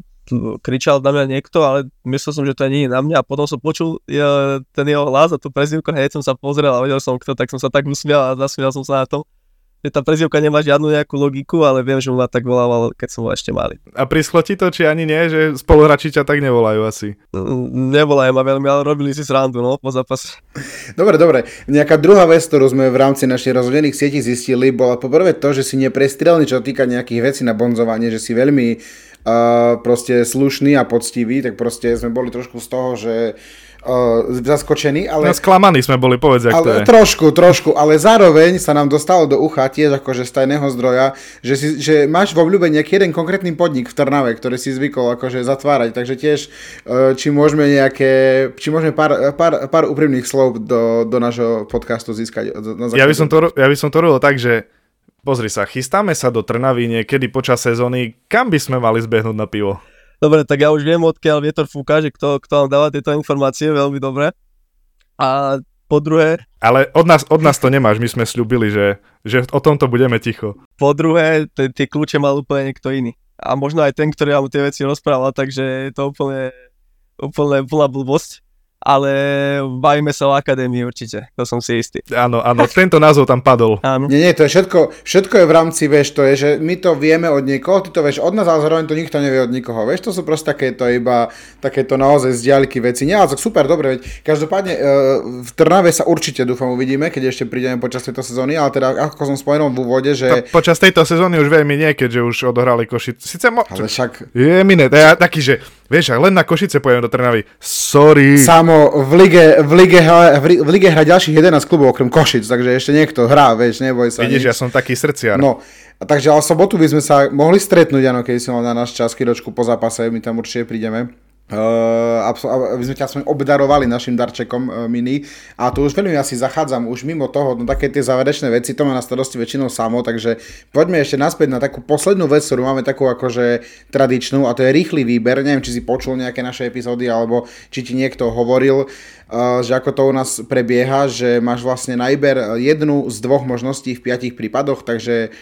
kričal na mňa niekto, ale myslel som, že to nie je na mňa a potom som počul ja, ten jeho hlas a tú prezivku hneď som sa pozrel a vedel som kto, tak som sa tak usmial a zasmial som sa na tom že tá prezivka nemá žiadnu nejakú logiku, ale viem, že ma tak volával, keď som ho ešte mali. A prischlo ti to, či ani nie, že spoluhráči ťa tak nevolajú asi? Nevolajú ma veľmi, ale robili si srandu, no, po zápase. Dobre, dobre. Nejaká druhá vec, ktorú sme v rámci našich rozhodených sietí zistili, bola poprvé to, že si neprestrelný, čo týka nejakých vecí na bonzovanie, že si veľmi uh, proste slušný a poctivý, tak proste sme boli trošku z toho, že uh, zaskočení, ale... No sklamaní sme boli, povedz, jak to je. Trošku, trošku, ale zároveň sa nám dostalo do ucha tiež akože z tajného zdroja, že, si, že máš v obľúbe nejaký jeden konkrétny podnik v Trnave, ktorý si zvykol akože zatvárať, takže tiež uh, či môžeme nejaké, či môžeme pár, pár, pár úprimných slov do, do nášho podcastu získať. Na ja, by som to, ja by som to robil tak, že pozri sa, chystáme sa do Trnavy niekedy počas sezóny, kam by sme mali zbehnúť na pivo? Dobre, tak ja už viem, odkiaľ vietor fúka, že kto, kto vám dáva tieto informácie, veľmi dobre. A po druhé... Ale od nás, od nás to nemáš, my sme slúbili, že, že o tomto budeme ticho. Po druhé, tie kľúče mal úplne niekto iný. A možno aj ten, ktorý vám tie veci rozprával, takže je to úplne, úplne úplná blbosť ale bavíme sa o akadémii určite, to som si istý. Áno, áno, tento názov tam padol. Áno. Nie, nie, to je všetko, všetko je v rámci, vieš, to je, že my to vieme od niekoho, ty to vieš od nás, ale zároveň to nikto nevie od nikoho, vieš, to sú proste takéto iba, takéto naozaj z diaľky veci. Nie, ale super, dobre, veď každopádne e, v Trnave sa určite dúfam uvidíme, keď ešte prídeme počas tejto sezóny, ale teda ako som spomenul v úvode, že... Po, počas tejto sezóny už veľmi nie, keďže už odohrali Košice. Sice mo... Ale však... Je mine, to je taký, že vieš, len na Košice pojem do Trnavy. Sorry. Samo v lige v lige, v lige hrá ďalších 11 klubov okrem Košic, takže ešte niekto hrá, vieš, neboj sa. Vidíš, nič. ja som taký srdciar. No, a takže ale sobotu by sme sa mohli stretnúť, áno, keď si mal na náš čas, chvíľočku po zápase, my tam určite prídeme. Uh, aby sme ťa aspoň obdarovali našim darčekom uh, mini. A tu už veľmi asi zachádzam už mimo toho, no také tie záverečné veci, to má na starosti väčšinou samo, takže poďme ešte naspäť na takú poslednú vec, ktorú máme takú akože tradičnú a to je rýchly výber. Neviem, či si počul nejaké naše epizódy alebo či ti niekto hovoril, uh, že ako to u nás prebieha, že máš vlastne na výber jednu z dvoch možností v piatich prípadoch, takže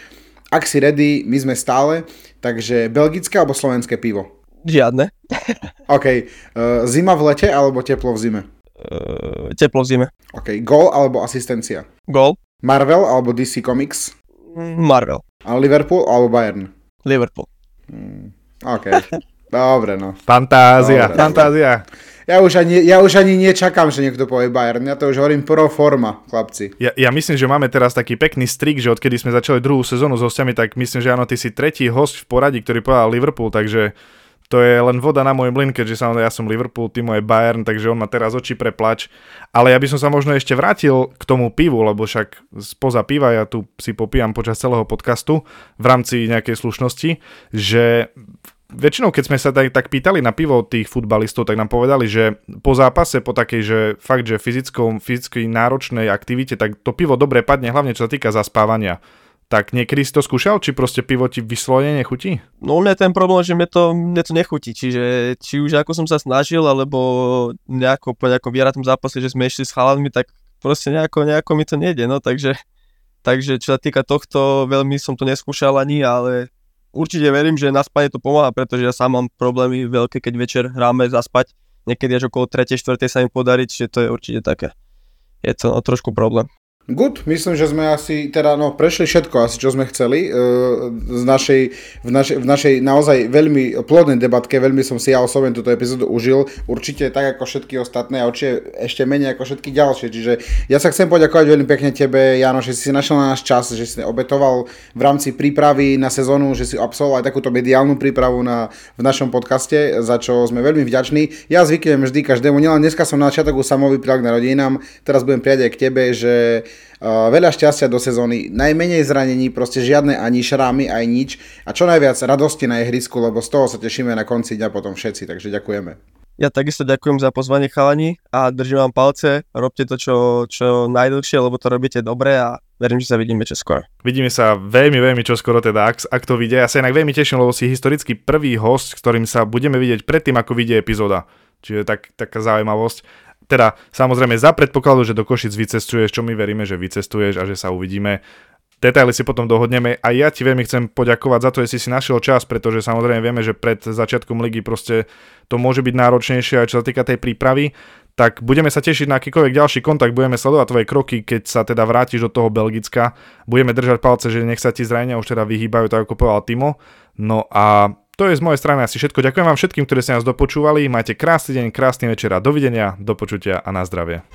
ak si ready, my sme stále, takže belgické alebo slovenské pivo? Žiadne. <laughs> OK. Uh, zima v lete alebo teplo v zime? Uh, teplo v zime. OK. Gol alebo asistencia? Gol. Marvel alebo DC Comics? Marvel. A Liverpool alebo Bayern? Liverpool. Hmm. OK. <laughs> Dobre, no. Fantázia, Dobre, fantázia. Ja už, ani, ja už ani nečakám, že niekto povie Bayern. Ja to už hovorím pro forma, chlapci. Ja, ja myslím, že máme teraz taký pekný strik, že odkedy sme začali druhú sezónu s hostiami, tak myslím, že áno, ty si tretí host v poradí, ktorý povedal Liverpool, takže to je len voda na môj mlyn, keďže samozrejme ja som Liverpool, ty moje Bayern, takže on má teraz oči pre plač. Ale ja by som sa možno ešte vrátil k tomu pivu, lebo však spoza piva ja tu si popíjam počas celého podcastu v rámci nejakej slušnosti, že väčšinou, keď sme sa tak, tak pýtali na pivo tých futbalistov, tak nám povedali, že po zápase, po takej, že fakt, že fyzickom, fyzicky náročnej aktivite, tak to pivo dobre padne, hlavne čo sa týka zaspávania. Tak niekedy si to skúšal, či proste pivo ti vyslovene nechutí? No mňa ten problém, že mne to, mne to nechutí, čiže či už ako som sa snažil, alebo nejako po nejakom vyhratom zápase, že sme išli s chalanmi, tak proste nejako, nejako mi to nejde, no takže, takže čo sa týka tohto, veľmi som to neskúšal ani, ale určite verím, že na spanie to pomáha, pretože ja sám mám problémy veľké, keď večer hráme zaspať, niekedy až okolo 3. 4. sa im podarí, čiže to je určite také. Je to no, trošku problém. Good, myslím, že sme asi teda no, prešli všetko asi, čo sme chceli uh, z našej, v, našej, v našej naozaj veľmi plodnej debatke, veľmi som si ja osobne túto epizódu užil, určite tak ako všetky ostatné a určite ešte menej ako všetky ďalšie, čiže ja sa chcem poďakovať veľmi pekne tebe, Jano, že si našiel na náš čas, že si obetoval v rámci prípravy na sezónu, že si absolvoval aj takúto mediálnu prípravu na, v našom podcaste, za čo sme veľmi vďační. Ja zvyknem vždy každému, nielen dneska som na začiatok samový prijak na rodinám, teraz budem prijať aj k tebe, že veľa šťastia do sezóny, najmenej zranení, proste žiadne ani šrámy, aj nič a čo najviac radosti na ihrisku, lebo z toho sa tešíme na konci dňa potom všetci, takže ďakujeme. Ja takisto ďakujem za pozvanie chalani a držím vám palce, robte to čo, čo najdlhšie, lebo to robíte dobre a verím, že sa vidíme čoskoro. Vidíme sa veľmi, veľmi čoskoro teda, ak, ak to vidie. Ja sa inak veľmi teším, lebo si historicky prvý host, s ktorým sa budeme vidieť predtým, ako vidie epizóda. Čiže tak, taká zaujímavosť teda samozrejme za predpokladu, že do Košic vycestuješ, čo my veríme, že vycestuješ a že sa uvidíme. Detaily si potom dohodneme a ja ti veľmi chcem poďakovať za to, že si si našiel čas, pretože samozrejme vieme, že pred začiatkom ligy proste to môže byť náročnejšie aj čo sa týka tej prípravy, tak budeme sa tešiť na akýkoľvek ďalší kontakt, budeme sledovať tvoje kroky, keď sa teda vrátiš do toho Belgicka, budeme držať palce, že nech sa ti zranenia už teda vyhýbajú, tak ako povedal Timo. No a to je z mojej strany asi všetko. Ďakujem vám všetkým, ktorí ste nás dopočúvali. Majte krásny deň, krásny večer a dovidenia, do počutia a na zdravie.